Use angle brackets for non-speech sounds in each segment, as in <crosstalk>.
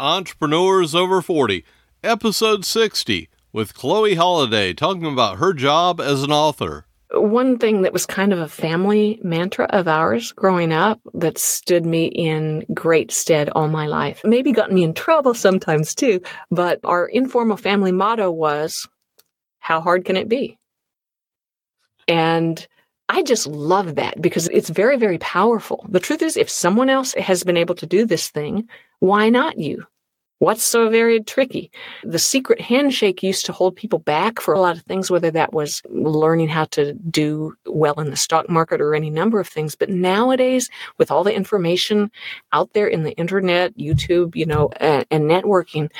Entrepreneurs Over 40, episode 60, with Chloe Holiday talking about her job as an author. One thing that was kind of a family mantra of ours growing up that stood me in great stead all my life, maybe got me in trouble sometimes too, but our informal family motto was, How hard can it be? And I just love that because it's very, very powerful. The truth is, if someone else has been able to do this thing, why not you? What's so very tricky? The secret handshake used to hold people back for a lot of things, whether that was learning how to do well in the stock market or any number of things. But nowadays, with all the information out there in the internet, YouTube, you know, and, and networking,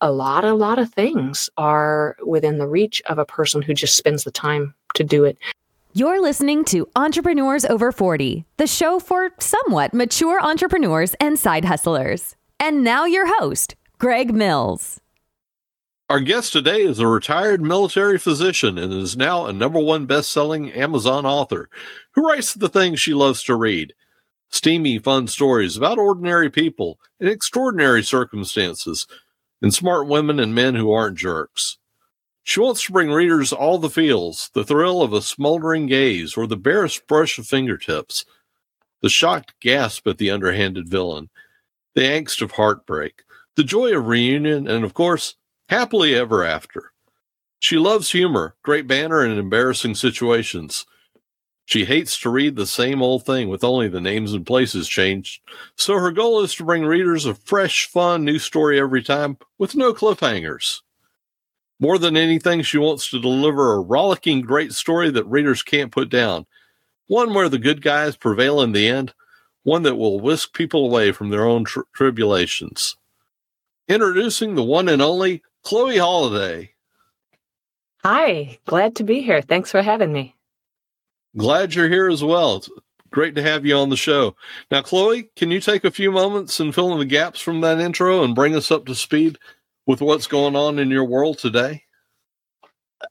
a lot, a lot of things are within the reach of a person who just spends the time to do it. You're listening to Entrepreneurs Over 40, the show for somewhat mature entrepreneurs and side hustlers. And now your host, Greg Mills. Our guest today is a retired military physician and is now a number one best selling Amazon author who writes the things she loves to read steamy, fun stories about ordinary people in extraordinary circumstances, and smart women and men who aren't jerks. She wants to bring readers all the feels, the thrill of a smoldering gaze or the barest brush of fingertips, the shocked gasp at the underhanded villain, the angst of heartbreak, the joy of reunion, and of course, happily ever after. She loves humor, great banter, and embarrassing situations. She hates to read the same old thing with only the names and places changed. So her goal is to bring readers a fresh, fun, new story every time with no cliffhangers. More than anything, she wants to deliver a rollicking, great story that readers can't put down. One where the good guys prevail in the end, one that will whisk people away from their own tri- tribulations. Introducing the one and only Chloe Holiday. Hi, glad to be here. Thanks for having me. Glad you're here as well. It's great to have you on the show. Now, Chloe, can you take a few moments and fill in the gaps from that intro and bring us up to speed with what's going on in your world today?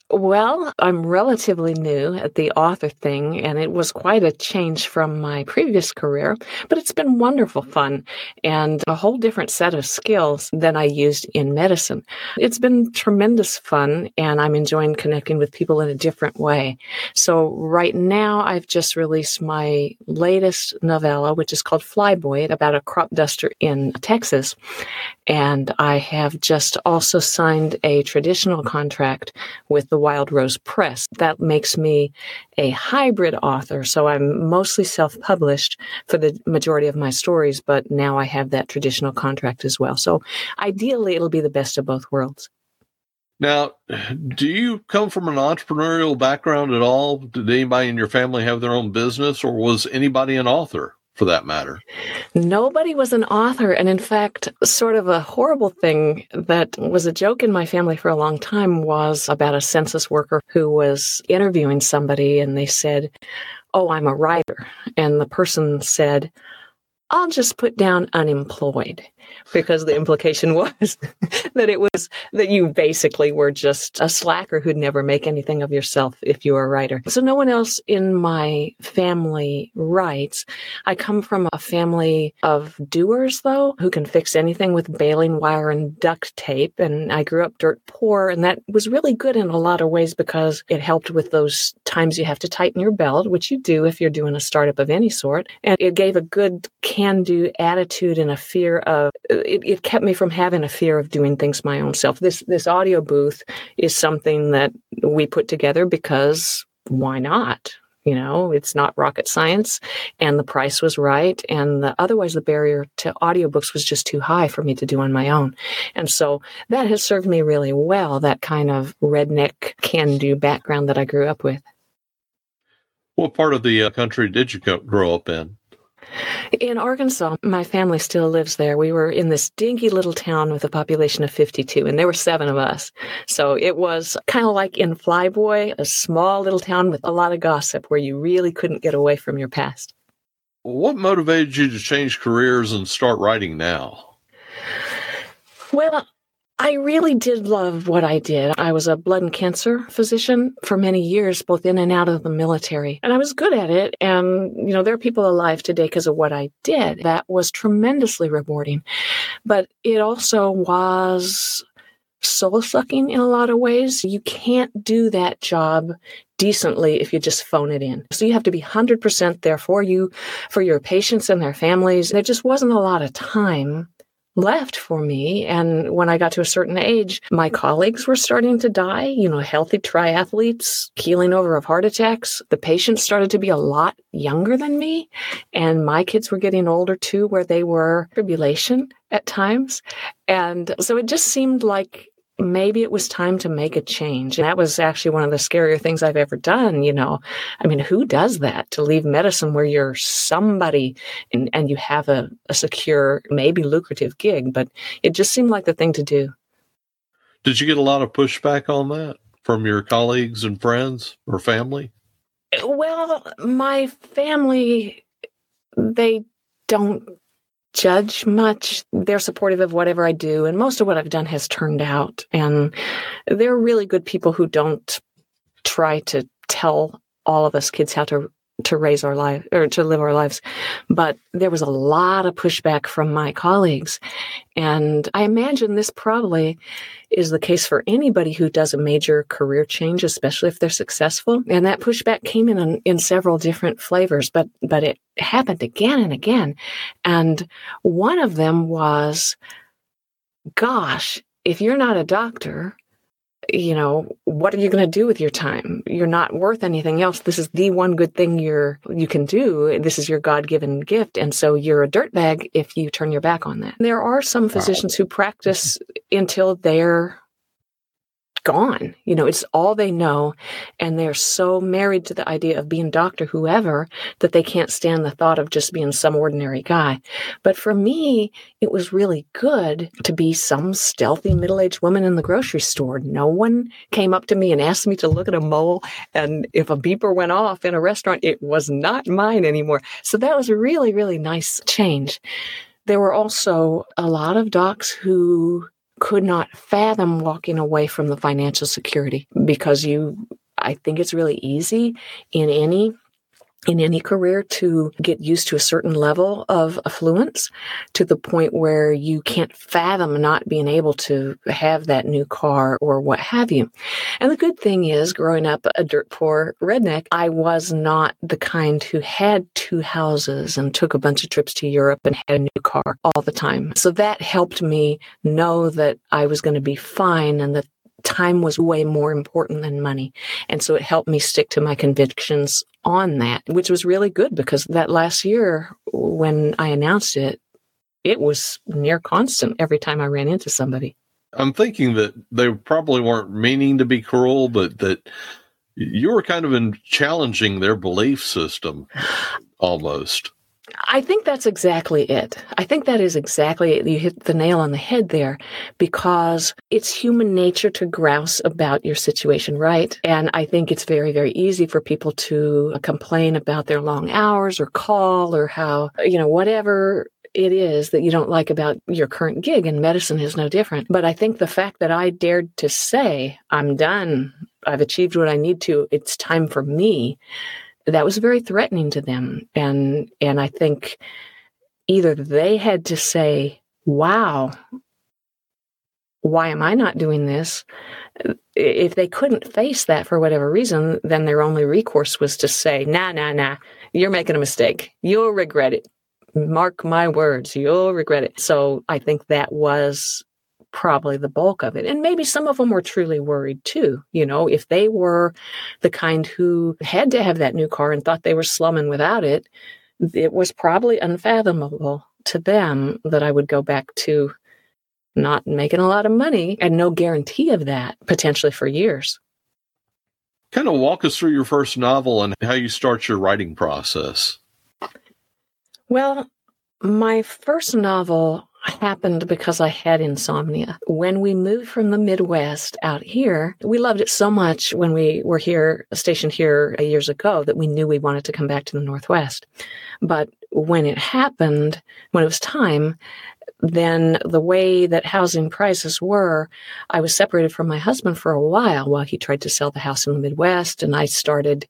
Well, I'm relatively new at the author thing, and it was quite a change from my previous career, but it's been wonderful fun and a whole different set of skills than I used in medicine. It's been tremendous fun, and I'm enjoying connecting with people in a different way. So, right now, I've just released my latest novella, which is called Flyboy, about a crop duster in Texas. And I have just also signed a traditional contract with the Wild Rose Press. That makes me a hybrid author. So I'm mostly self published for the majority of my stories, but now I have that traditional contract as well. So ideally, it'll be the best of both worlds. Now, do you come from an entrepreneurial background at all? Did anybody in your family have their own business, or was anybody an author? For that matter. Nobody was an author. And in fact, sort of a horrible thing that was a joke in my family for a long time was about a census worker who was interviewing somebody and they said, Oh, I'm a writer. And the person said, I'll just put down unemployed because the implication <laughs> was that it was that you basically were just a slacker who'd never make anything of yourself if you were a writer. So no one else in my family writes. I come from a family of doers though, who can fix anything with baling wire and duct tape. And I grew up dirt poor and that was really good in a lot of ways because it helped with those times you have to tighten your belt, which you do if you're doing a startup of any sort. And it gave a good can do attitude and a fear of it, it kept me from having a fear of doing things my own self. This this audio booth is something that we put together because why not? You know, it's not rocket science, and the price was right, and the, otherwise the barrier to audiobooks was just too high for me to do on my own. And so that has served me really well. That kind of redneck can-do background that I grew up with. What part of the uh, country did you grow up in? In Arkansas, my family still lives there. We were in this dinky little town with a population of 52, and there were seven of us. So it was kind of like in Flyboy, a small little town with a lot of gossip where you really couldn't get away from your past. What motivated you to change careers and start writing now? Well, I really did love what I did. I was a blood and cancer physician for many years, both in and out of the military. And I was good at it. And, you know, there are people alive today because of what I did. That was tremendously rewarding. But it also was soul sucking in a lot of ways. You can't do that job decently if you just phone it in. So you have to be 100% there for you, for your patients and their families. There just wasn't a lot of time left for me. And when I got to a certain age, my colleagues were starting to die, you know, healthy triathletes, keeling over of heart attacks. The patients started to be a lot younger than me. And my kids were getting older too, where they were tribulation at times. And so it just seemed like maybe it was time to make a change. And that was actually one of the scarier things I've ever done. You know, I mean, who does that to leave medicine where you're somebody and, and you have a, a secure, maybe lucrative gig? But it just seemed like the thing to do. Did you get a lot of pushback on that from your colleagues and friends or family? Well, my family, they don't judge much. They're supportive of whatever I do, and most of what I've done has turned out. And they're really good people who don't try to tell all of us kids how to to raise our life or to live our lives. But there was a lot of pushback from my colleagues. And I imagine this probably is the case for anybody who does a major career change, especially if they're successful. And that pushback came in in several different flavors, but but it happened again and again. And one of them was, gosh, if you're not a doctor, you know what are you going to do with your time? You're not worth anything else. This is the one good thing you're you can do. This is your god-given gift. And so you're a dirtbag if you turn your back on that. There are some physicians who practice until they're gone. You know, it's all they know. And they're so married to the idea of being Dr. Whoever that they can't stand the thought of just being some ordinary guy. But for me, it was really good to be some stealthy middle aged woman in the grocery store. No one came up to me and asked me to look at a mole. And if a beeper went off in a restaurant, it was not mine anymore. So that was a really, really nice change. There were also a lot of docs who could not fathom walking away from the financial security because you I think it's really easy in any in any career to get used to a certain level of affluence to the point where you can't fathom not being able to have that new car or what have you. And the good thing is, growing up a dirt poor redneck, I was not the kind who had two houses and took a bunch of trips to Europe and had a new car all the time. So that helped me know that I was going to be fine and that time was way more important than money. And so it helped me stick to my convictions on that, which was really good because that last year when I announced it, it was near constant every time I ran into somebody. I'm thinking that they probably weren't meaning to be cruel, but that you were kind of in challenging their belief system almost. I think that's exactly it. I think that is exactly it. You hit the nail on the head there because it's human nature to grouse about your situation, right? And I think it's very, very easy for people to complain about their long hours or call or how, you know, whatever it is that you don't like about your current gig and medicine is no different. But I think the fact that I dared to say, I'm done, I've achieved what I need to, it's time for me, that was very threatening to them. And, and I think either they had to say, wow, why am I not doing this? If they couldn't face that for whatever reason, then their only recourse was to say, nah, nah, nah, you're making a mistake. You'll regret it. Mark my words, you'll regret it. So I think that was probably the bulk of it. And maybe some of them were truly worried too. You know, if they were the kind who had to have that new car and thought they were slumming without it, it was probably unfathomable to them that I would go back to not making a lot of money and no guarantee of that potentially for years. Kind of walk us through your first novel and how you start your writing process. Well, my first novel happened because I had insomnia. When we moved from the Midwest out here, we loved it so much when we were here, stationed here years ago, that we knew we wanted to come back to the Northwest. But when it happened, when it was time, then the way that housing prices were, I was separated from my husband for a while while he tried to sell the house in the Midwest. And I started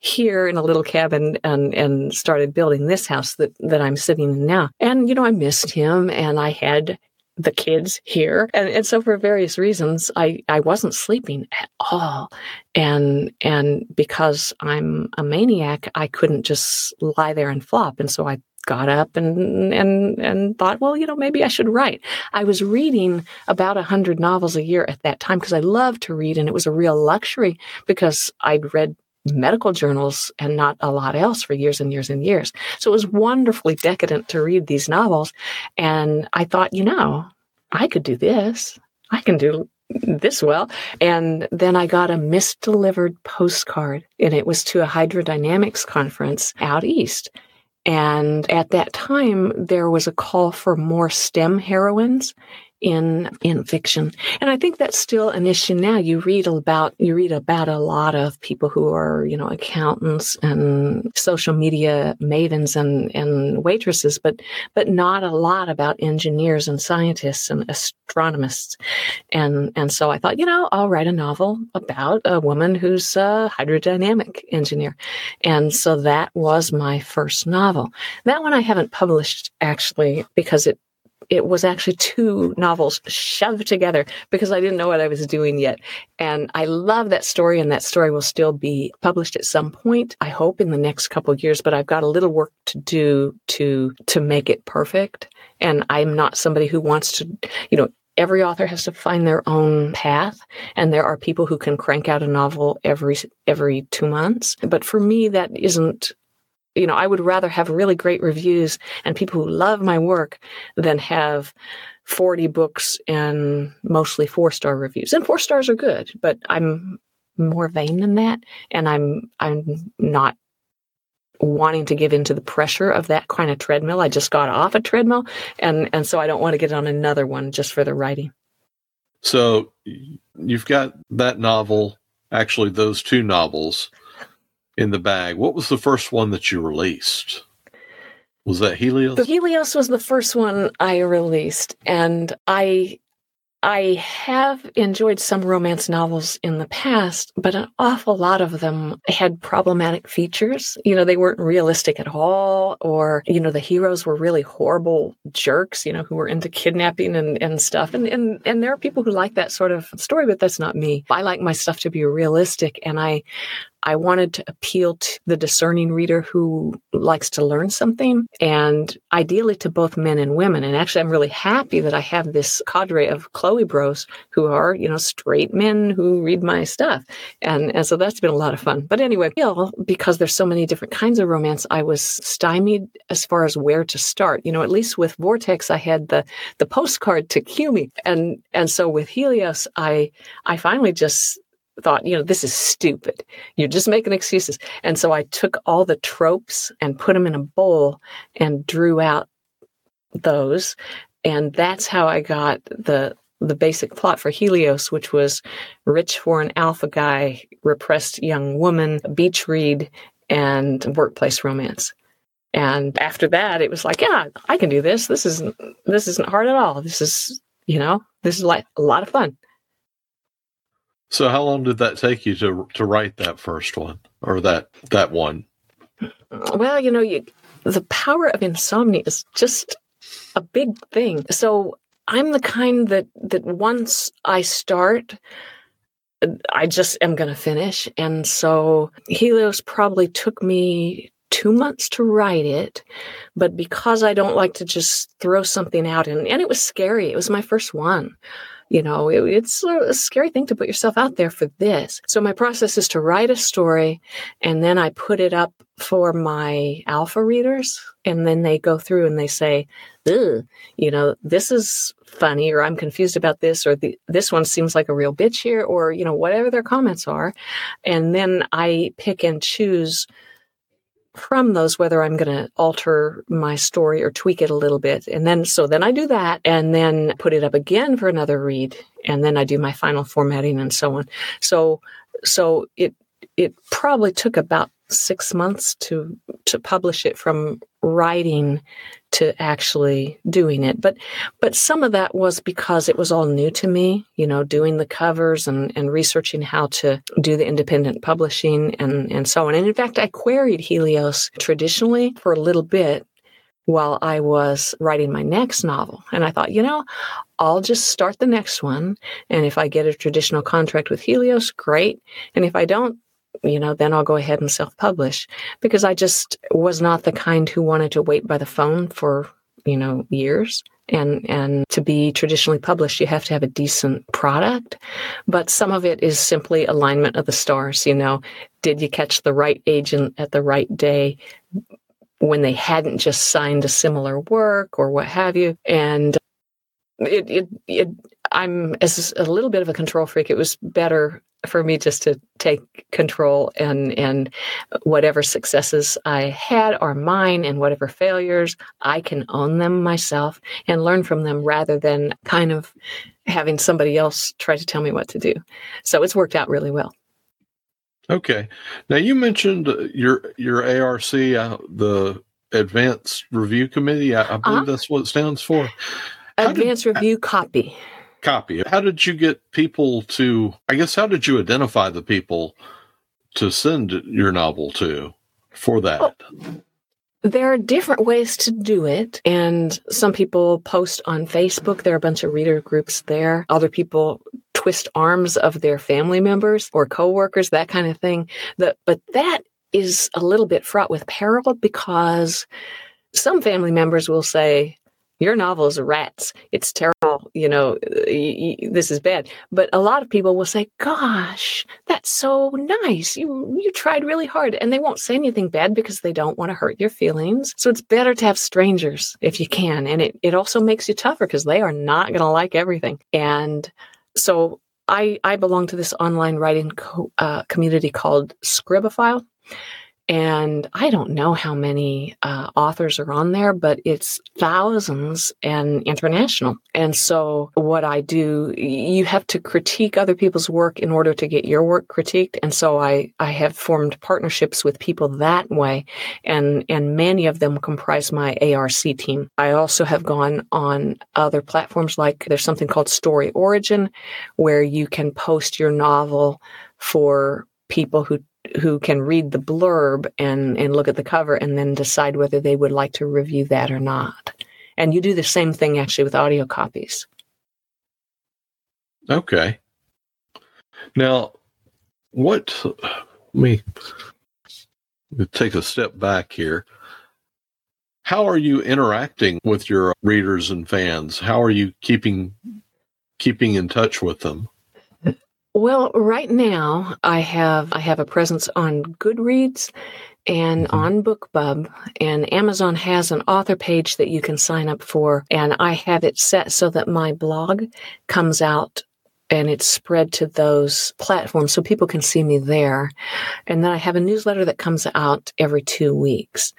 here in a little cabin and, and started building this house that, that I'm sitting in now. And, you know, I missed him and I had the kids here. And, and so for various reasons, I, I wasn't sleeping at all. And, and because I'm a maniac, I couldn't just lie there and flop. And so I got up and and and thought, well, you know, maybe I should write. I was reading about a hundred novels a year at that time because I loved to read, and it was a real luxury because I'd read medical journals and not a lot else for years and years and years. So it was wonderfully decadent to read these novels. And I thought, you know, I could do this. I can do this well. And then I got a misdelivered postcard, and it was to a hydrodynamics conference out east. And at that time, there was a call for more STEM heroines in in fiction. And i think that's still an issue now. You read about you read about a lot of people who are you know accountants and social media mavens and and waitresses but but not a lot about engineers and scientists and astronomers and and so i thought you know i'll write a novel about a woman who's a hydrodynamic engineer. And so that was my first novel. That one i haven't published actually because it it was actually two novels shoved together because I didn't know what I was doing yet. And I love that story, and that story will still be published at some point. I hope in the next couple of years, but I've got a little work to do to to make it perfect. And I'm not somebody who wants to, you know, every author has to find their own path and there are people who can crank out a novel every every 2 months but for me that isn't you know, I would rather have really great reviews and people who love my work than have 40 books and mostly four star reviews. And four stars are good, but I'm more vain than that. And I'm, I'm not wanting to give into the pressure of that kind of treadmill. I just got off a treadmill and, and so I don't want to get on another one just for the writing. So you've got that novel, actually those two novels in the bag. What was the first one that you released? Was that Helios? The Helios was the first one I released, and I I have enjoyed some romance novels in the past, but an awful lot of them had problematic features. You know, they weren't realistic at all, or, you know, the heroes were really horrible jerks, you know, who were into kidnapping and, and stuff. And, and, and there are people who like that sort of story, but that's not me. I like my stuff to be realistic. And I, I wanted to appeal to the discerning reader who likes to learn something and ideally to both men and women. And actually, I'm really happy that I have this cadre of Chloe bros who are, you know, straight men who read my stuff. And, and so that's been a lot of fun. But anyway, because there's so many different kinds of romance, I was stymied as far as where to start. You know, at least with Vortex, I had the, the postcard to cue me. And, and so with Helios, I, I finally just thought, you know, this is stupid. You're just making excuses. And so I took all the tropes and put them in a bowl and drew out those. And that's how I got the the basic plot for Helios, which was rich for an alpha guy, repressed young woman, beach read, and workplace romance. And after that, it was like, yeah, I can do this. This isn't this isn't hard at all. This is, you know, this is like a lot of fun. So how long did that take you to to write that first one or that that one? Well, you know, you, the power of insomnia is just a big thing. So I'm the kind that that once I start, I just am going to finish. And so Helios probably took me two months to write it, but because I don't like to just throw something out and, and it was scary. It was my first one you know it, it's a scary thing to put yourself out there for this. So my process is to write a story and then i put it up for my alpha readers and then they go through and they say you know this is funny or i'm confused about this or the, this one seems like a real bitch here or you know whatever their comments are. And then i pick and choose from those whether I'm going to alter my story or tweak it a little bit. And then, so then I do that and then put it up again for another read. And then I do my final formatting and so on. So, so it, it probably took about six months to to publish it from writing to actually doing it but but some of that was because it was all new to me you know doing the covers and and researching how to do the independent publishing and and so on and in fact i queried helios traditionally for a little bit while I was writing my next novel. And I thought, you know, I'll just start the next one. And if I get a traditional contract with Helios, great. And if I don't, you know, then I'll go ahead and self publish because I just was not the kind who wanted to wait by the phone for, you know, years. And, and to be traditionally published, you have to have a decent product. But some of it is simply alignment of the stars. You know, did you catch the right agent at the right day? when they hadn't just signed a similar work or what have you. And it, it, it I'm as a little bit of a control freak. It was better for me just to take control and and whatever successes I had are mine and whatever failures I can own them myself and learn from them rather than kind of having somebody else try to tell me what to do. So it's worked out really well. Okay. Now you mentioned your your ARC, uh, the Advanced Review Committee. I, I believe uh-huh. that's what it stands for. Advanced did, Review Copy. Copy. How did you get people to? I guess how did you identify the people to send your novel to for that? Well, there are different ways to do it. And some people post on Facebook. There are a bunch of reader groups there. Other people twist arms of their family members or coworkers, that kind of thing. The, but that is a little bit fraught with peril because some family members will say, your novel is rats. It's terrible. You know, y- y- this is bad. But a lot of people will say, gosh, that's so nice. You, you tried really hard. And they won't say anything bad because they don't want to hurt your feelings. So it's better to have strangers if you can. And it, it also makes you tougher because they are not going to like everything. And so I, I belong to this online writing co- uh, community called Scribophile. And I don't know how many uh, authors are on there, but it's thousands and international. And so, what I do, you have to critique other people's work in order to get your work critiqued. And so, I, I have formed partnerships with people that way. And, and many of them comprise my ARC team. I also have gone on other platforms like there's something called Story Origin, where you can post your novel for people who who can read the blurb and, and look at the cover and then decide whether they would like to review that or not. And you do the same thing actually with audio copies. Okay. Now, what, let me take a step back here. How are you interacting with your readers and fans? How are you keeping keeping in touch with them? Well, right now I have I have a presence on Goodreads and mm-hmm. on BookBub, and Amazon has an author page that you can sign up for, and I have it set so that my blog comes out and it's spread to those platforms so people can see me there. And then I have a newsletter that comes out every two weeks.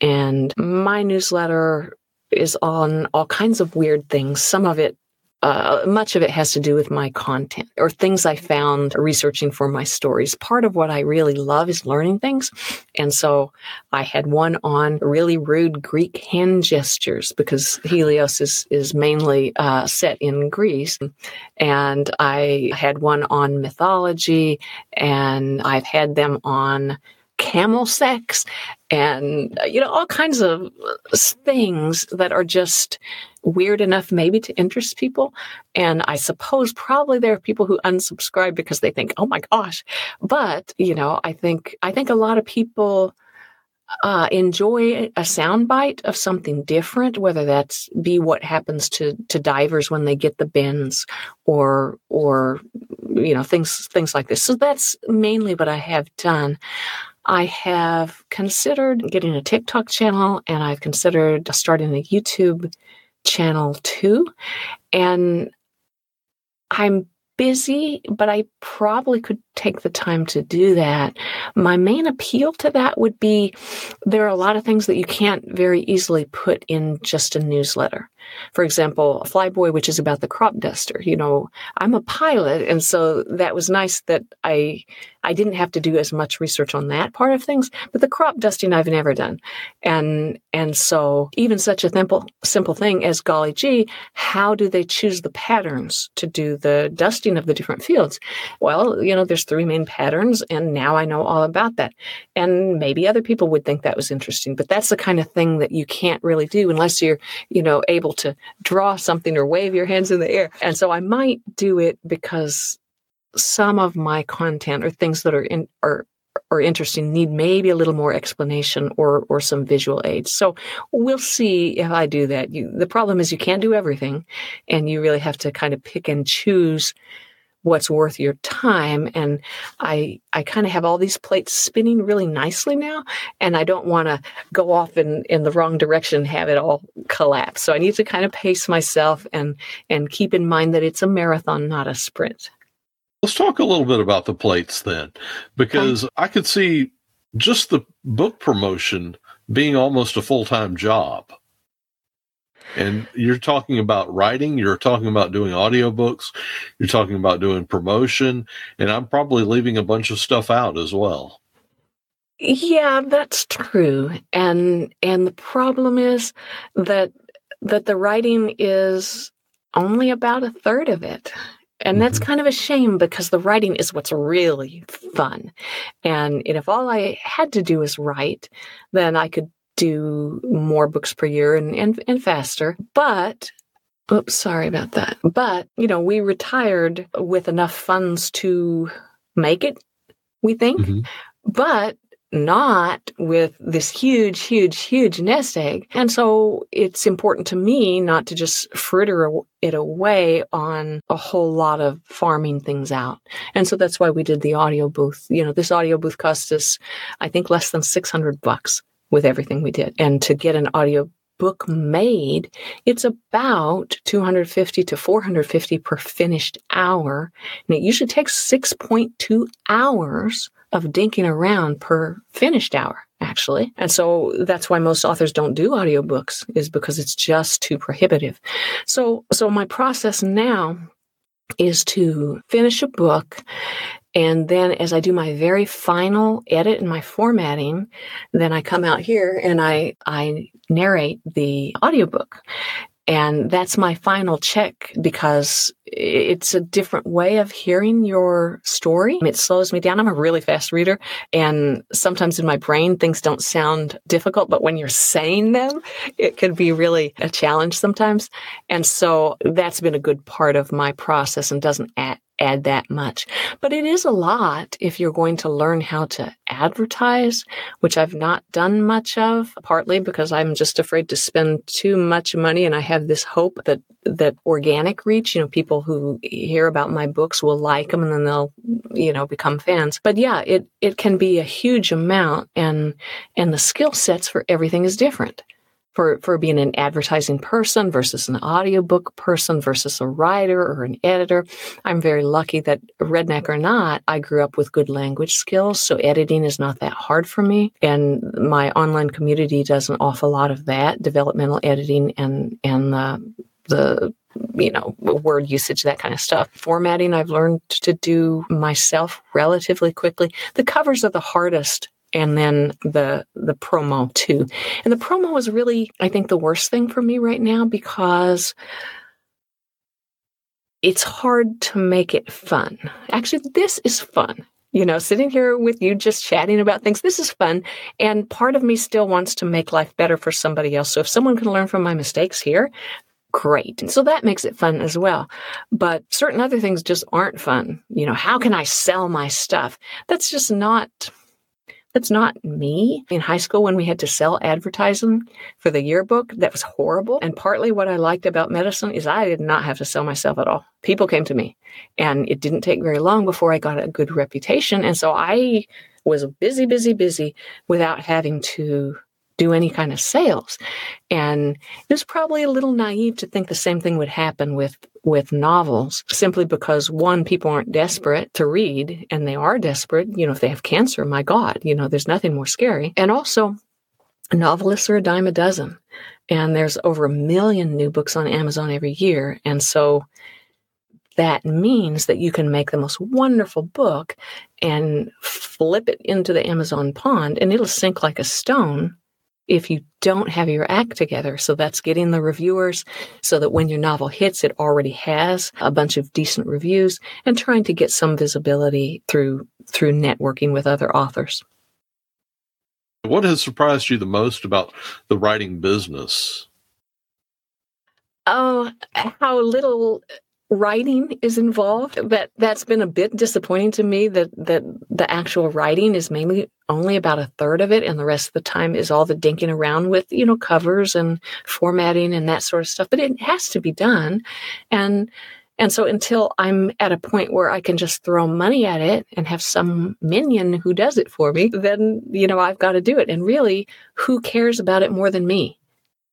And my newsletter is on all kinds of weird things. Some of it uh, much of it has to do with my content or things I found researching for my stories. Part of what I really love is learning things. And so I had one on really rude Greek hand gestures because Helios is, is mainly uh, set in Greece. And I had one on mythology and I've had them on camel sex and you know all kinds of things that are just weird enough maybe to interest people and i suppose probably there are people who unsubscribe because they think oh my gosh but you know i think i think a lot of people uh, enjoy a soundbite of something different, whether that's be what happens to to divers when they get the bends, or or you know things things like this. So that's mainly what I have done. I have considered getting a TikTok channel and I've considered starting a YouTube channel too. And I'm busy, but I probably could take the time to do that. My main appeal to that would be there are a lot of things that you can't very easily put in just a newsletter. For example, Flyboy, which is about the crop duster. You know, I'm a pilot, and so that was nice that I I didn't have to do as much research on that part of things. But the crop dusting I've never done, and and so even such a simple simple thing as golly gee, how do they choose the patterns to do the dusting of the different fields? Well, you know, there's three main patterns, and now I know all about that. And maybe other people would think that was interesting, but that's the kind of thing that you can't really do unless you're, you know, able to draw something or wave your hands in the air. And so I might do it because some of my content or things that are in are or interesting need maybe a little more explanation or or some visual aids. So we'll see if I do that. You, the problem is you can't do everything, and you really have to kind of pick and choose what's worth your time and i i kind of have all these plates spinning really nicely now and i don't want to go off in in the wrong direction and have it all collapse so i need to kind of pace myself and and keep in mind that it's a marathon not a sprint Let's talk a little bit about the plates then, because okay. I could see just the book promotion being almost a full time job. And you're talking about writing, you're talking about doing audiobooks, you're talking about doing promotion, and I'm probably leaving a bunch of stuff out as well. Yeah, that's true. And and the problem is that that the writing is only about a third of it. And that's mm-hmm. kind of a shame because the writing is what's really fun. And, and if all I had to do was write, then I could do more books per year and, and, and faster. But Oops, sorry about that. But, you know, we retired with enough funds to make it, we think. Mm-hmm. But not with this huge, huge, huge nest egg. And so it's important to me not to just fritter it away on a whole lot of farming things out. And so that's why we did the audio booth. You know, this audio booth cost us, I think, less than 600 bucks with everything we did. And to get an audio book made, it's about 250 to 450 per finished hour. And it usually takes 6.2 hours of dinking around per finished hour actually. And so that's why most authors don't do audiobooks is because it's just too prohibitive. So so my process now is to finish a book and then as I do my very final edit and my formatting, then I come out here and I I narrate the audiobook. And that's my final check because it's a different way of hearing your story. It slows me down. I'm a really fast reader. And sometimes in my brain, things don't sound difficult, but when you're saying them, it can be really a challenge sometimes. And so that's been a good part of my process and doesn't add, add that much. But it is a lot if you're going to learn how to advertise, which I've not done much of, partly because I'm just afraid to spend too much money. And I have this hope that, that organic reach, you know, people who hear about my books will like them and then they'll, you know, become fans. But yeah, it, it can be a huge amount and, and the skill sets for everything is different for, for being an advertising person versus an audiobook person versus a writer or an editor. I'm very lucky that redneck or not, I grew up with good language skills. So editing is not that hard for me. And my online community does an awful lot of that, developmental editing and, and the, the you know, word usage, that kind of stuff. Formatting, I've learned to do myself relatively quickly. The covers are the hardest and then the the promo too. And the promo is really I think the worst thing for me right now because it's hard to make it fun. Actually, this is fun. You know, sitting here with you just chatting about things, this is fun. And part of me still wants to make life better for somebody else. So if someone can learn from my mistakes here, great. So that makes it fun as well. But certain other things just aren't fun. You know, how can I sell my stuff? That's just not that's not me. In high school, when we had to sell advertising for the yearbook, that was horrible. And partly what I liked about medicine is I did not have to sell myself at all. People came to me, and it didn't take very long before I got a good reputation. And so I was busy, busy, busy without having to do any kind of sales. And it was probably a little naive to think the same thing would happen with with novels simply because one people aren't desperate to read and they are desperate you know if they have cancer my god you know there's nothing more scary and also novelists are a dime a dozen. And there's over a million new books on Amazon every year. And so that means that you can make the most wonderful book and flip it into the Amazon pond and it'll sink like a stone if you don't have your act together. So that's getting the reviewers so that when your novel hits, it already has a bunch of decent reviews and trying to get some visibility through through networking with other authors. What has surprised you the most about the writing business? Oh, how little writing is involved that that's been a bit disappointing to me that that the actual writing is mainly only about a third of it and the rest of the time is all the dinking around with you know covers and formatting and that sort of stuff. But it has to be done. And and so until i'm at a point where i can just throw money at it and have some minion who does it for me then you know i've got to do it. And really who cares about it more than me?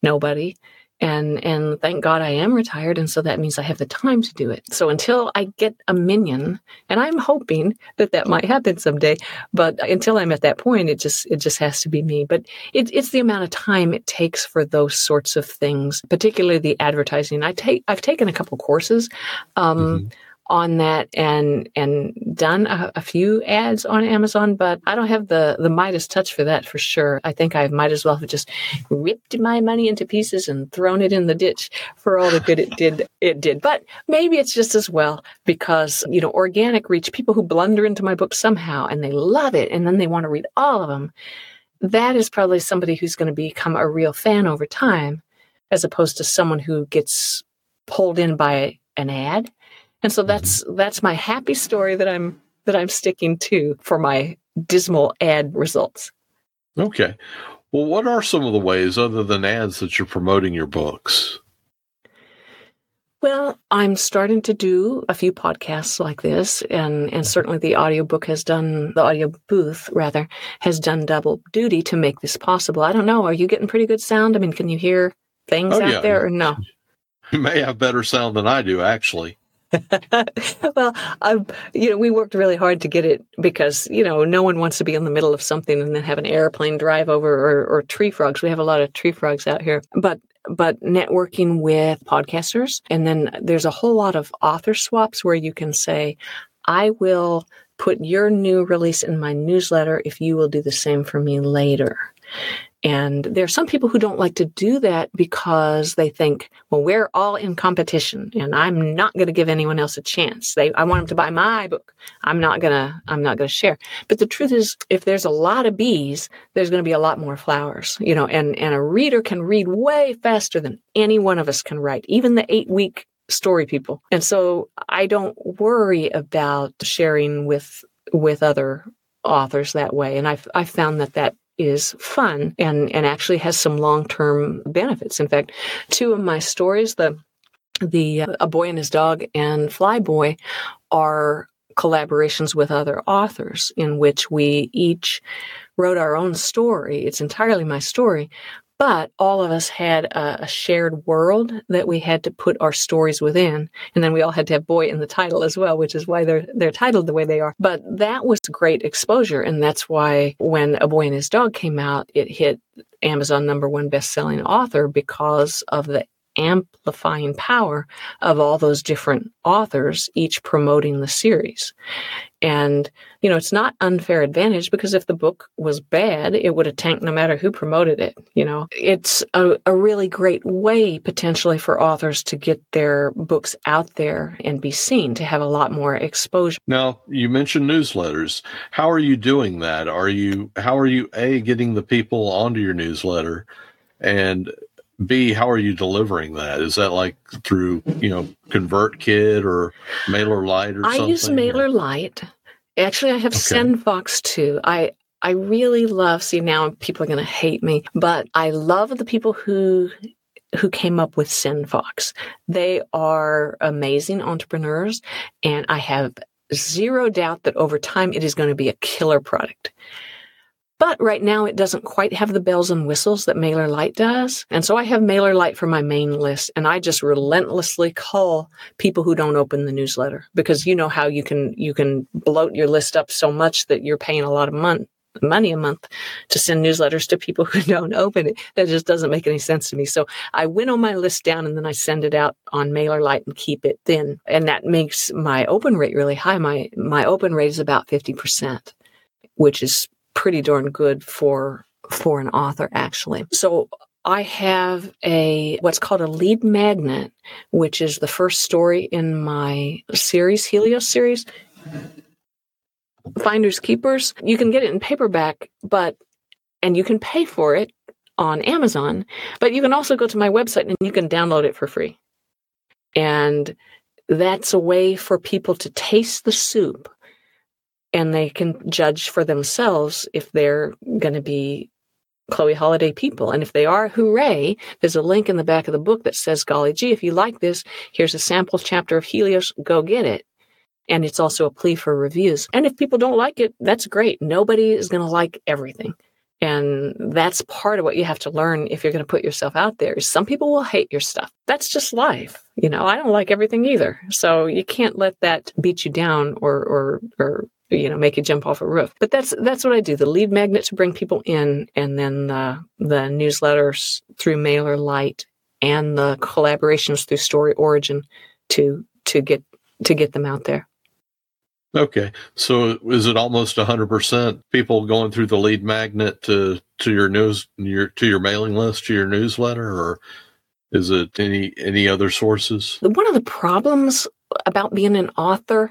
Nobody and and thank god i am retired and so that means i have the time to do it. So until i get a minion and i'm hoping that that might happen someday but until i'm at that point it just it just has to be me. But it, it's the amount of time it takes for those sorts of things particularly the advertising. I take i've taken a couple courses um, mm-hmm on that and and done a, a, few ads on Amazon, but I don't have the the Midas touch for that for sure. I think I might as well have just ripped my money into pieces and thrown it in the ditch for all the good it did it did. But maybe it's just as well because you know organic reach people who blunder into my book somehow and they love it and then they want to read all of them. That is probably somebody who's going to become a real fan over time, as opposed to someone who gets pulled in by an ad and so mm-hmm. that's that's my happy story that I'm that I'm sticking to for my dismal ad results. Okay. Well, what are some of the ways other than ads that you're promoting your books? Well, I'm starting to do a few podcasts like this, and, and certainly the audiobook has done, the audio booth rather, has done double duty to make this possible. I don't know. Are you getting pretty good sound? I mean, can you hear things oh, out yeah. there or no? <laughs> You may have better sound than I do, actually. <laughs> well, um, you know, we worked really hard to get it because you know no one wants to be in the middle of something and then have an airplane drive over or, or tree frogs. We have a lot of tree frogs out here, but but networking with podcasters, and then there's a whole lot of author swaps where you can say, "I will put your new release in my newsletter if you will do the same for me later." And there are some people who don't like to do that because they think, well, we're all in competition and I'm not going to give anyone else a chance. They, I want them to buy my book. I'm not going to, I'm not going to share. But the truth is, if there's a lot of bees, there's going to be a lot more flowers, you know, and, and a reader can read way faster than any one of us can write, even the eight week story people. And so I don't worry about sharing with, with other authors that way. And I've, I've found that that is fun and, and actually has some long-term benefits. In fact, two of my stories, the the uh, A Boy and His Dog and Flyboy are collaborations with other authors in which we each wrote our own story. It's entirely my story, but all of us had a, a, shared world that we had to put our stories within. And then we all had to have boy in the title as well, which is why they're, they're titled the way they are. But that was great exposure. And that's why when A Boy and His Dog came out, it hit Amazon number one best-selling author because of the amplifying power of all those different authors, each promoting the series. And, you know, it's not unfair advantage because if the book was bad, it would have tanked no matter who promoted it. You know, it's a, a really great way potentially for authors to get their books out there and be seen, to have a lot more exposure. Now, you mentioned newsletters. How are you doing that? Are you, how are you, A, getting the people onto your newsletter? And B, how are you delivering that? Is that like through, you know, ConvertKit or MailerLite or I something? I use MailerLite. Actually, I have okay. SendFox too. I I really love. See, now people are going to hate me, but I love the people who who came up with SendFox. They are amazing entrepreneurs, and I have zero doubt that over time it is going to be a killer product. But right now it doesn't quite have the bells and whistles that MailerLite does. And so I have MailerLite for my main list and I just relentlessly call people who don't open the newsletter because you know how you can, you can bloat your list up so much that you're paying a lot of money money a month to send newsletters to people who <laughs> don't open it. That just doesn't make any sense to me. So I winnow my list down and then I send it out on Mailer MailerLite and keep it thin. And that makes my open rate really high. My my open rate is about 50%, which is pretty darn good for for an author actually. So I have a what's called a lead magnet, which is the first story in my series, Helios series. Finders Keepers. You can get it in paperback, but and you can pay for it on Amazon, but you can also go to my website and you can download it for free. And that's a way for people to taste the soup and they can judge for themselves if they're going to be Chloe Holiday people. And if they are, hooray, there's a link in the back of the book that says, golly gee, if you like this, here's a sample chapter of Helios, go get it. And it's also a plea for reviews. And if people don't like it, that's great. Nobody is going to like everything. And that's part of what you have to learn if you're going to put yourself out there. Some people will hate your stuff. That's just life. You know, I don't like everything either. So you can't let that beat you down or or or you know make you jump off a roof. But that's that's what i do. The lead magnet to bring people in and then the the newsletters through MailerLite and the collaborations through StoryOrigin to to get to get them out there. Okay. So is it almost 100% people going through the lead magnet to to your news your to your mailing list to your newsletter or is it any any other sources? One of the problems about being an author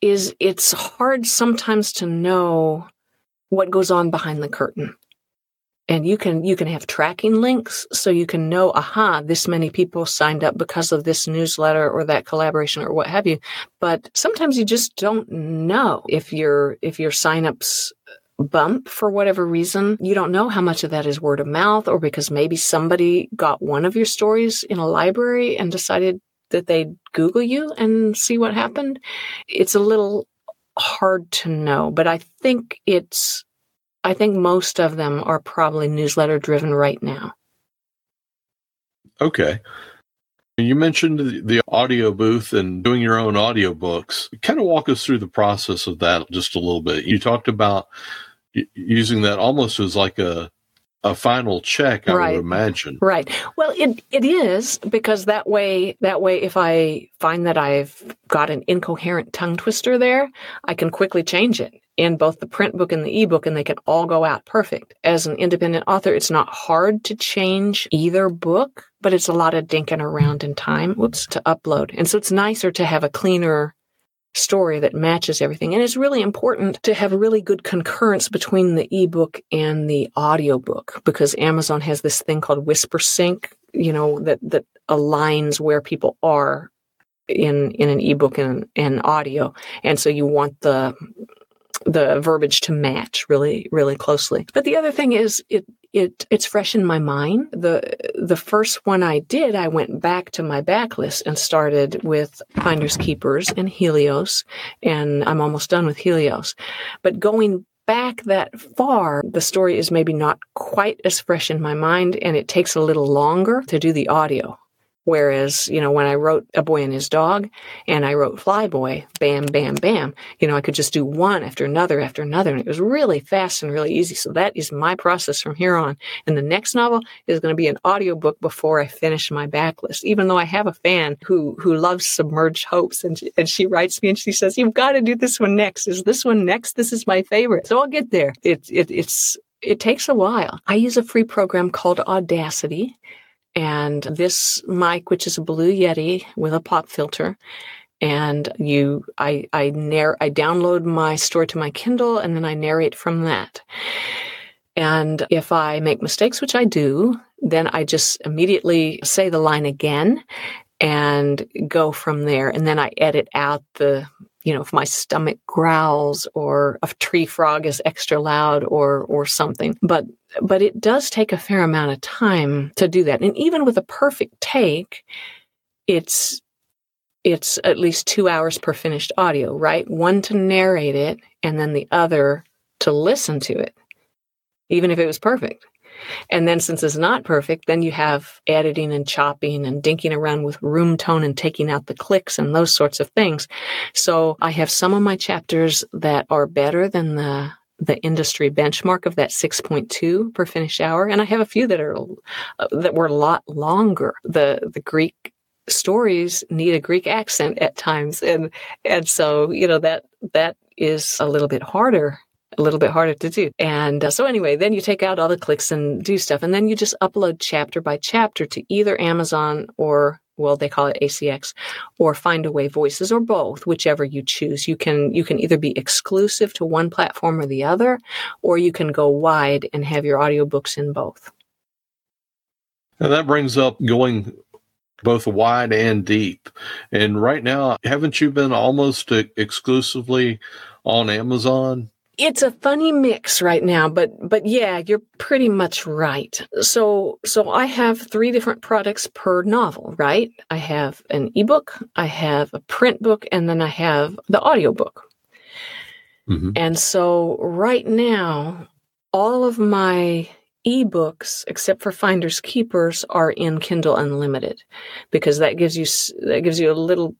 is it's hard sometimes to know what goes on behind the curtain. And you can you can have tracking links so you can know aha this many people signed up because of this newsletter or that collaboration or what have you. But sometimes you just don't know if your if your signups bump for whatever reason. You don't know how much of that is word of mouth or because maybe somebody got one of your stories in a library and decided that they'd Google you and see what happened. It's a little hard to know, but I think it's, I think most of them are probably newsletter driven right now. Okay. You mentioned the audio booth and doing your own audiobooks. Kind of walk us through the process of that just a little bit. You talked about using that almost as like a a final check, I right. would imagine. Right. Well, it it is because that way that way if I find that I've got an incoherent tongue twister there, I can quickly change it in both the print book and the ebook and they can all go out perfect. As an independent author, it's not hard to change either book, but it's a lot of dinking around in time, whoops, to upload. And so it's nicer to have a cleaner story that matches everything. And it's really important to have really good concurrence between the ebook and the audiobook because Amazon has this thing called Whispersync, you know, that, that aligns where people are in in an ebook and, and audio. And so you want the the verbiage to match really really closely. But the other thing is it it it's fresh in my mind. The the first one I did, I went back to my backlist and started with Finders Keepers and Helios, and I'm almost done with Helios. But going back that far, the story is maybe not quite as fresh in my mind, and it takes a little longer to do the audio. Whereas, you know, when I wrote A Boy and His Dog and I wrote Flyboy, bam, bam, bam, you know, I could just do one after another after another. And it was really fast and really easy. So that is my process from here on. And the next novel is going to be an audiobook before I finish my backlist, even though I have a fan who, who loves Submerged Hopes. And she, and she writes me and she says, you've got to do this one next. Is this one next? This is my favorite. So I'll get there. It, it, it's, it takes a while. I use a free program called Audacity and this mic, which is a Blue Yeti with a pop filter, and you, I, I narr, I download my story to my Kindle, and then I narrate from that. And if I make mistakes, which I do, then I just immediately say the line again and go from there. And then I edit out the you know, if my stomach growls or a tree frog is extra loud or or something. But but it does take a fair amount of time to do that. And even with a perfect take, it's it's at least 2 hours per finished audio, right? One to narrate it and then the other to listen to it. Even if it was perfect. And then since it's not perfect, then you have editing and chopping and dinking around with room tone and taking out the clicks and those sorts of things. So I have some of my chapters that are better than the the industry benchmark of that 6.2 per finished hour, and I have a few that are uh, that were a lot longer. The the Greek stories need a Greek accent at times, and and so you know that that is a little bit harder a little bit harder to do. And uh, so, anyway, then you take out all the clicks and do stuff, and then you just upload chapter by chapter to either Amazon or well they call it ACX or find Findaway Voices or both whichever you choose. You can you can either be exclusive to one platform or the other or you can go wide and have your audiobooks in both. And that brings up going both wide and deep. And right now haven't you been almost exclusively on Amazon it's a funny mix right now but but yeah you're pretty much right. So so i have three different products per novel right? I have an ebook i have a print book and then i have the audiobook mm-hmm. and so right now all of my ebooks except for finders keepers are in kindle unlimited because that gives you that gives you a little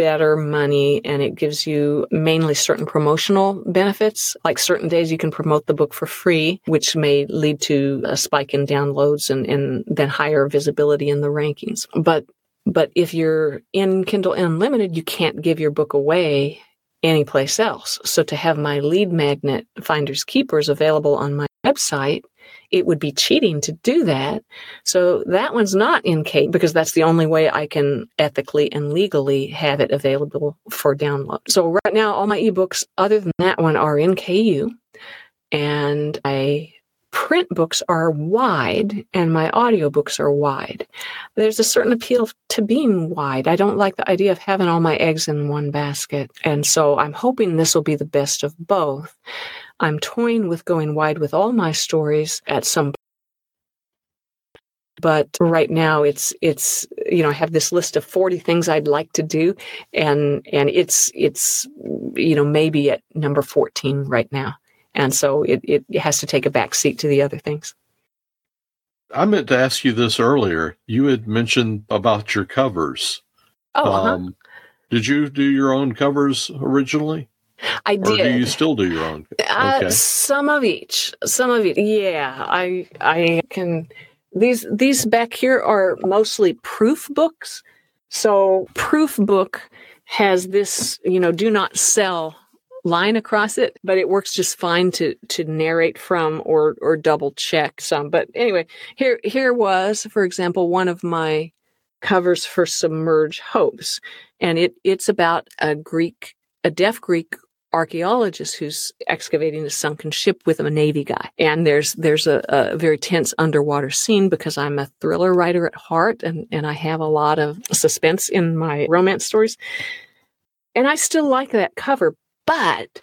better money and it gives you mainly certain promotional benefits. Like certain days you can promote the book for free, which may lead to a spike in downloads and, and then higher visibility in the rankings. But but if you're in Kindle Unlimited, you can't give your book away anyplace else. So to have my lead magnet finders keepers available on my website it would be cheating to do that. So that one's not in K because that's the only way I can ethically and legally have it available for download. So right now, all my ebooks, other than that one, are in KU. And I print books are wide and my audiobooks are wide. There's a certain appeal to being wide. I don't like the idea of having all my eggs in one basket. And so I'm hoping this will be the best of both. I'm toying with going wide with all my stories at some but right now it's it's you know I have this list of 40 things I'd like to do and and it's it's you know maybe at number 14 right now and so it, it has to take a back seat to the other things. I meant to ask you this earlier. You had mentioned about your covers. Oh, uh-huh. um, did you do your own covers originally? I did. Or do you still do your own? Uh, some of each. Some of it. Yeah, I I can. These these back here are mostly proof books. So proof book has this, you know, do not sell line across it, but it works just fine to to narrate from or or double check some. But anyway, here here was, for example, one of my covers for Submerged Hopes, and it it's about a Greek, a deaf Greek archaeologist who's excavating a sunken ship with a navy guy and there's there's a, a, very tense underwater scene because i'm a thriller writer at heart and and i have a lot of suspense in my romance stories and i still like that cover but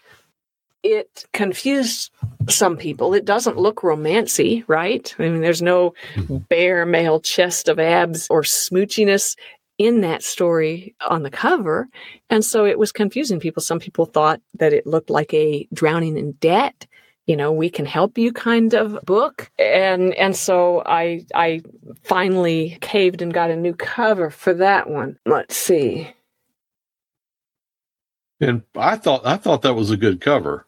it confused some people. It doesn't look romancy, right? I mean, there's no mm-hmm. bare male chest of abs or smoochiness in that story on the cover. And so it was confusing people. Some people thought that it looked like a drowning in debt, you know, we can help you kind of book. And and so I I finally caved and got a new cover for that one. Let's see. And I thought I thought that was a good cover.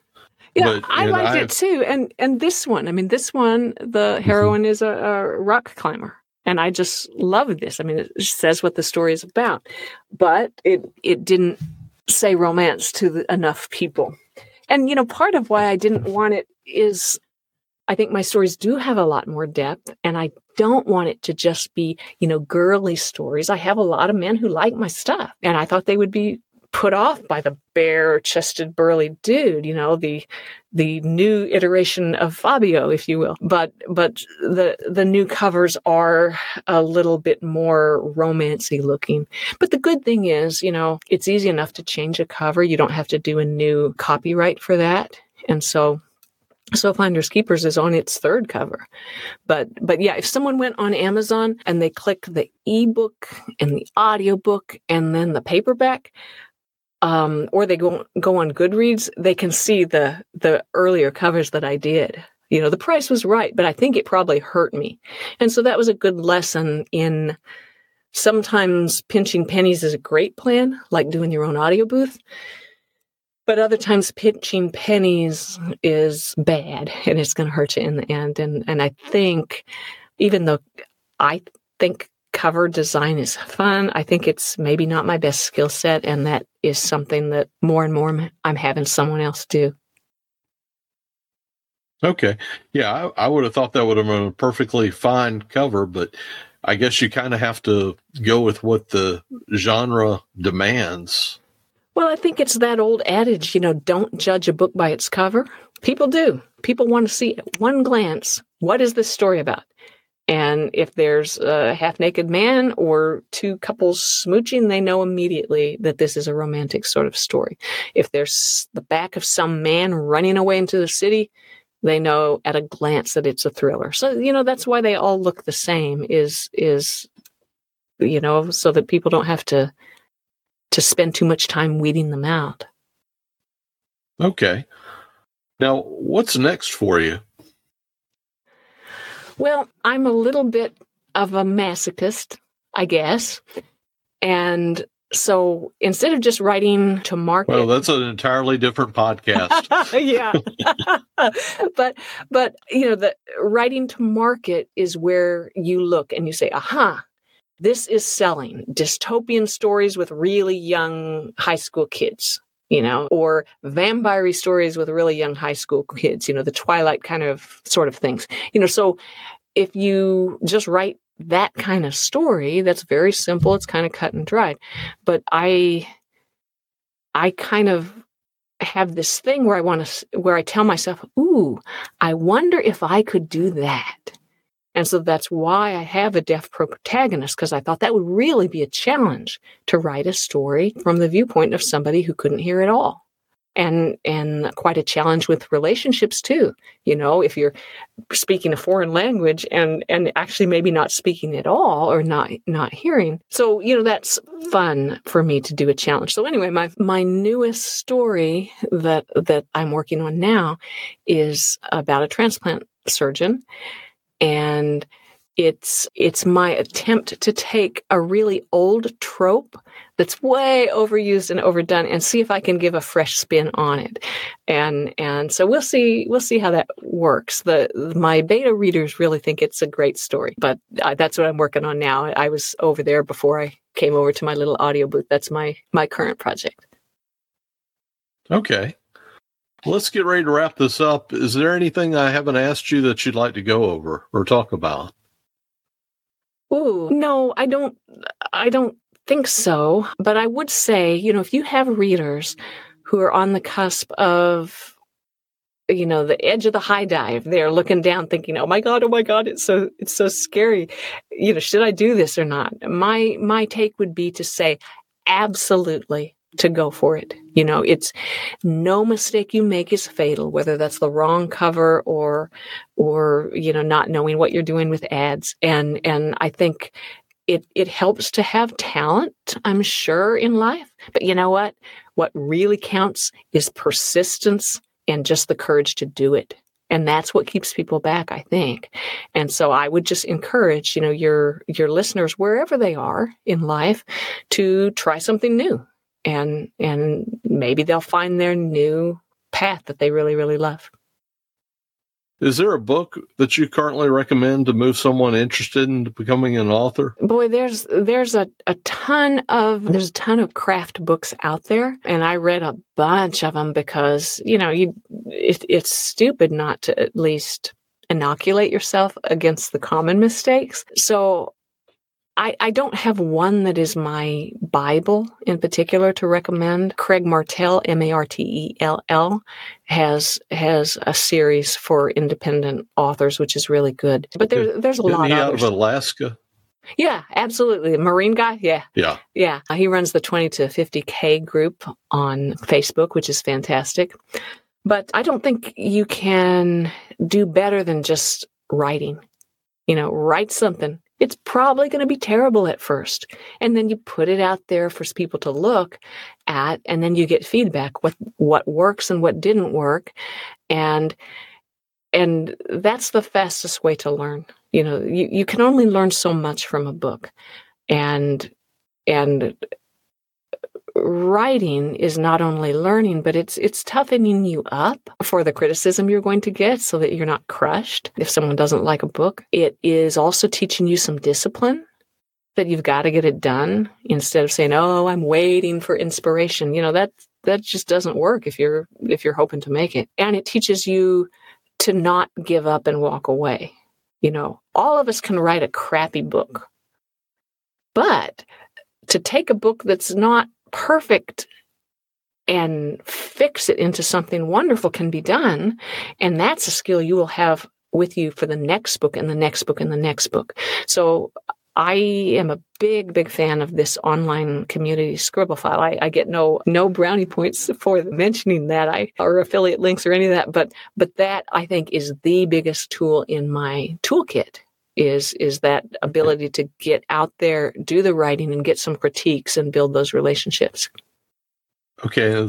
Yeah, but, I liked I, it too. And and this one, I mean, this one, the mm-hmm. heroine is a, a rock climber and I just love this. I mean, it says what the story is about, but it it didn't say romance to the, enough people. And you know, part of why I didn't want it is I think my stories do have a lot more depth, and I don't want it to just be you know girly stories. I have a lot of men who like my stuff, and I thought they would be put off by the bare chested burly dude you know the the new iteration of fabio if you will. But but the the new covers are a little bit more romancy looking. But the good thing is you know it's easy enough to change a cover. You don't have to do a new copyright for that. And so so Finders Keepers is on its third cover. But but yeah, if someone went on Amazon and they click the ebook and the audiobook and then the paperback, um, or they go go on Goodreads, they can see the the earlier covers that I did. You know, the price was right, but I think it probably hurt me. And so that was a good lesson in sometimes pinching pennies is a great plan, like doing your own audio booth. but other times pinching pennies is bad and it's going to hurt you in the end. And and I think even though I think cover design is fun, I think it's maybe not my best skill set, and that is something that more and more I'm having someone else do. Okay. Yeah, I, I would have thought that would have been a perfectly fine cover, but I guess you kind of have to go with what the genre demands. Well, I think it's that old adage, you know, don't judge a book by its cover. People do. People want to see at one glance what is this story about? And if there's a half naked man or two couples smooching, they know immediately that this is a romantic sort of story. If there's the back of some man running away into the city, they know at a glance that it's a thriller. So, you know, that's why they all look the same is, is, you know, so that people don't have to, to spend too much time weeding them out. Okay. Now, what's next for you? Well, I'm a little bit of a masochist, I guess. And so instead of just writing to market well that's an entirely different podcast. <laughs> Yeah. <laughs> But but you know the writing to market is where you look and you say aha this is selling. Dystopian stories with really young high school kids you know or vampire stories with really young high school kids you know the twilight kind of sort of things. You know so if you just write that kind of story that's very simple it's kind of cut and dried. But i i kind of have this thing where i want to where i tell myself ooh i wonder if i could do that and so that's why i have a deaf protagonist because i thought that would really be a challenge to write a story from the viewpoint of somebody who couldn't hear at all. And and quite a challenge with relationships too. You know if you're speaking a foreign language and and actually maybe not speaking at all or not not hearing. So you know that's fun for me to do a challenge. So anyway my my newest story that that i'm working on now is about a transplant surgeon and it's it's my attempt to take a really old trope that's way overused and overdone and see if I can give a fresh spin on it. And and so we'll see we'll see how that works. The my beta readers really think it's a great story, but uh, that's what I'm working on now. I was over there before I came over to my little audio booth. That's my my current project. Okay. Let's get ready to wrap this up. Is there anything I haven't asked you that you'd like to go over or talk about? Ooh, no, I don't I don't think so, but I would say, you know, if you have readers who are on the cusp of you know the edge of the high dive they're looking down thinking oh my god oh my god it's so it's so scary you know should i do this or not my my take would be to say absolutely to go for it. You know, it's no mistake you make is fatal, whether that's the wrong cover or, or, you know, not knowing what you're doing with ads. And, and I think it, it helps to have talent, I'm sure, in life. But you know what? What really counts is persistence and just the courage to do it. And that's what keeps people back, I think. And so I would just encourage, you know, your your listeners wherever they are in life to try something new and and maybe they'll find their new path that they really really love is there a book that you currently recommend to move someone interested in becoming an author? Boy, there's there's a, a ton of there's a ton of craft books out there, and I read a bunch of them because you know you it, it's stupid not to at least inoculate yourself against the common mistakes. So I, I don't have one that is my Bible in particular to recommend. Craig Martelle, M A R T E L L, has has a series for independent authors, which is really good. But there's there's a Isn't lot he of out others. of Alaska. Yeah, absolutely. Marine guy. Yeah. Yeah. Yeah. He runs the 20 to 50K group on Facebook, which is fantastic. But I don't think you can do better than just writing. You know, write something. It's probably going to be terrible at first. And then you put it out there for people to look at, and then you get feedback what what works and what didn't work. And and that's the fastest way to learn you know you, you can only learn so much from a book and and writing is not only learning, but it's it's toughening you up for the criticism you're going to get so that you're not crushed if someone doesn't like a book. It is also teaching you some discipline that you've got to get it done instead of saying, "Oh, I'm waiting for inspiration." You know, that that just doesn't work if you're if you're hoping to make it. And it teaches you to not give up and walk away. You know, all of us can write a crappy book. But to take a book that's not perfect and fix it into something wonderful can be done. And that's a skill you will have with you for the next book and the next book and the next book. So I am a big, big fan of this online community Scribophile. I, I, get no no brownie points for mentioning that I or affiliate links or any of that, but but that I think is the biggest tool in my toolkit is is that ability to get out there, do the writing, and get some critiques and build those relationships. Okay,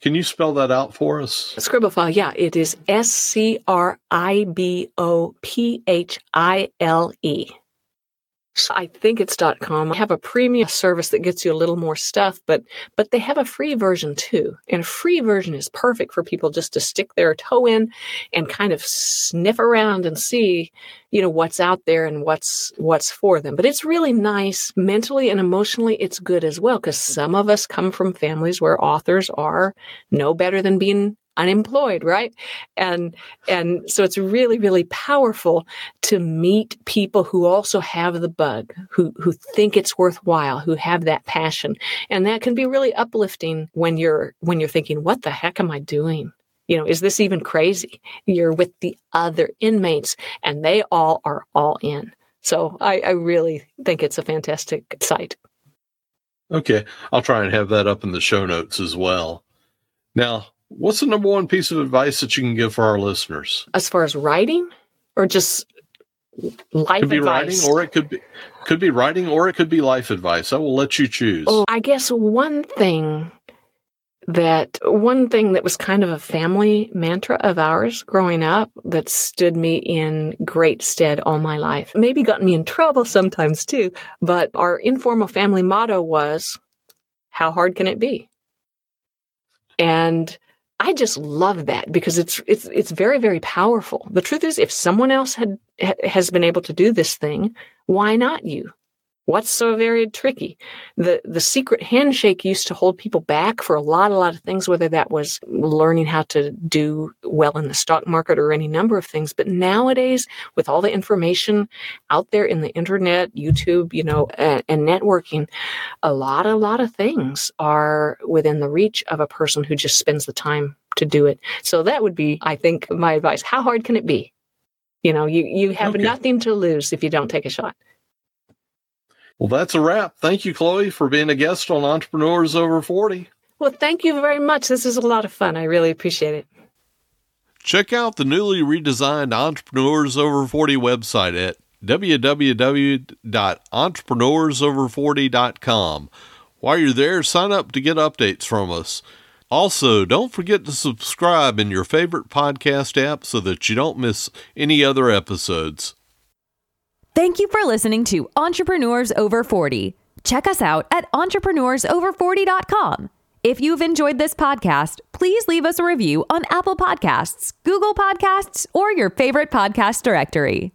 can you spell that out for us? Scribophile, yeah, it is S C R I B O P H I L E. I think it's .com. I have a premium service that gets you a little more stuff, but but they have a free version too. And a free version is perfect for people just to stick their toe in and kind of sniff around and see, you know, what's out there and what's what's for them. But it's really nice mentally and emotionally it's good as well because some of us come from families where authors are no better than being unemployed, right? And and so it's really really powerful to meet people who also have the bug, who who think it's worthwhile, who have that passion. And that can be really uplifting when you're when you're thinking, what the heck am I doing? You know, is this even crazy? You're with the other inmates and they all are all in. So I, I really think it's a fantastic site. Okay. I'll try and have that up in the show notes as well. Now, What's the number one piece of advice that you can give for our listeners? As far as writing or just life could be advice? writing or it could be could be writing or it could be life advice. I will let you choose. Oh, I guess one thing that one thing that was kind of a family mantra of ours growing up that stood me in great stead all my life. Maybe got me in trouble sometimes too, but our informal family motto was how hard can it be? And I just love that because it's it's it's very very powerful. The truth is, if someone else had has been able to do this thing, why not you? What's so very tricky? The the secret handshake used to hold people back for a lot, a lot of things, whether that was learning how to do well in the stock market or any number of things. But nowadays, with all the information out there in the internet, YouTube, you know, and, and networking, a lot, a lot of things are within the reach of a person who just spends the time to do it. So that would be, I think, my advice. How hard can it be? You know, you, you have okay. nothing to lose if you don't take a shot. Well, that's a wrap. Thank you, Chloe, for being a guest on Entrepreneurs Over 40. Well, thank you very much. This is a lot of fun. I really appreciate it. Check out the newly redesigned Entrepreneurs Over 40 website at www.entrepreneursover40.com. While you're there, sign up to get updates from us. Also, don't forget to subscribe in your favorite podcast app so that you don't miss any other episodes. Thank you for listening to Entrepreneurs Over 40. Check us out at entrepreneursover40.com. If you've enjoyed this podcast, please leave us a review on Apple Podcasts, Google Podcasts, or your favorite podcast directory.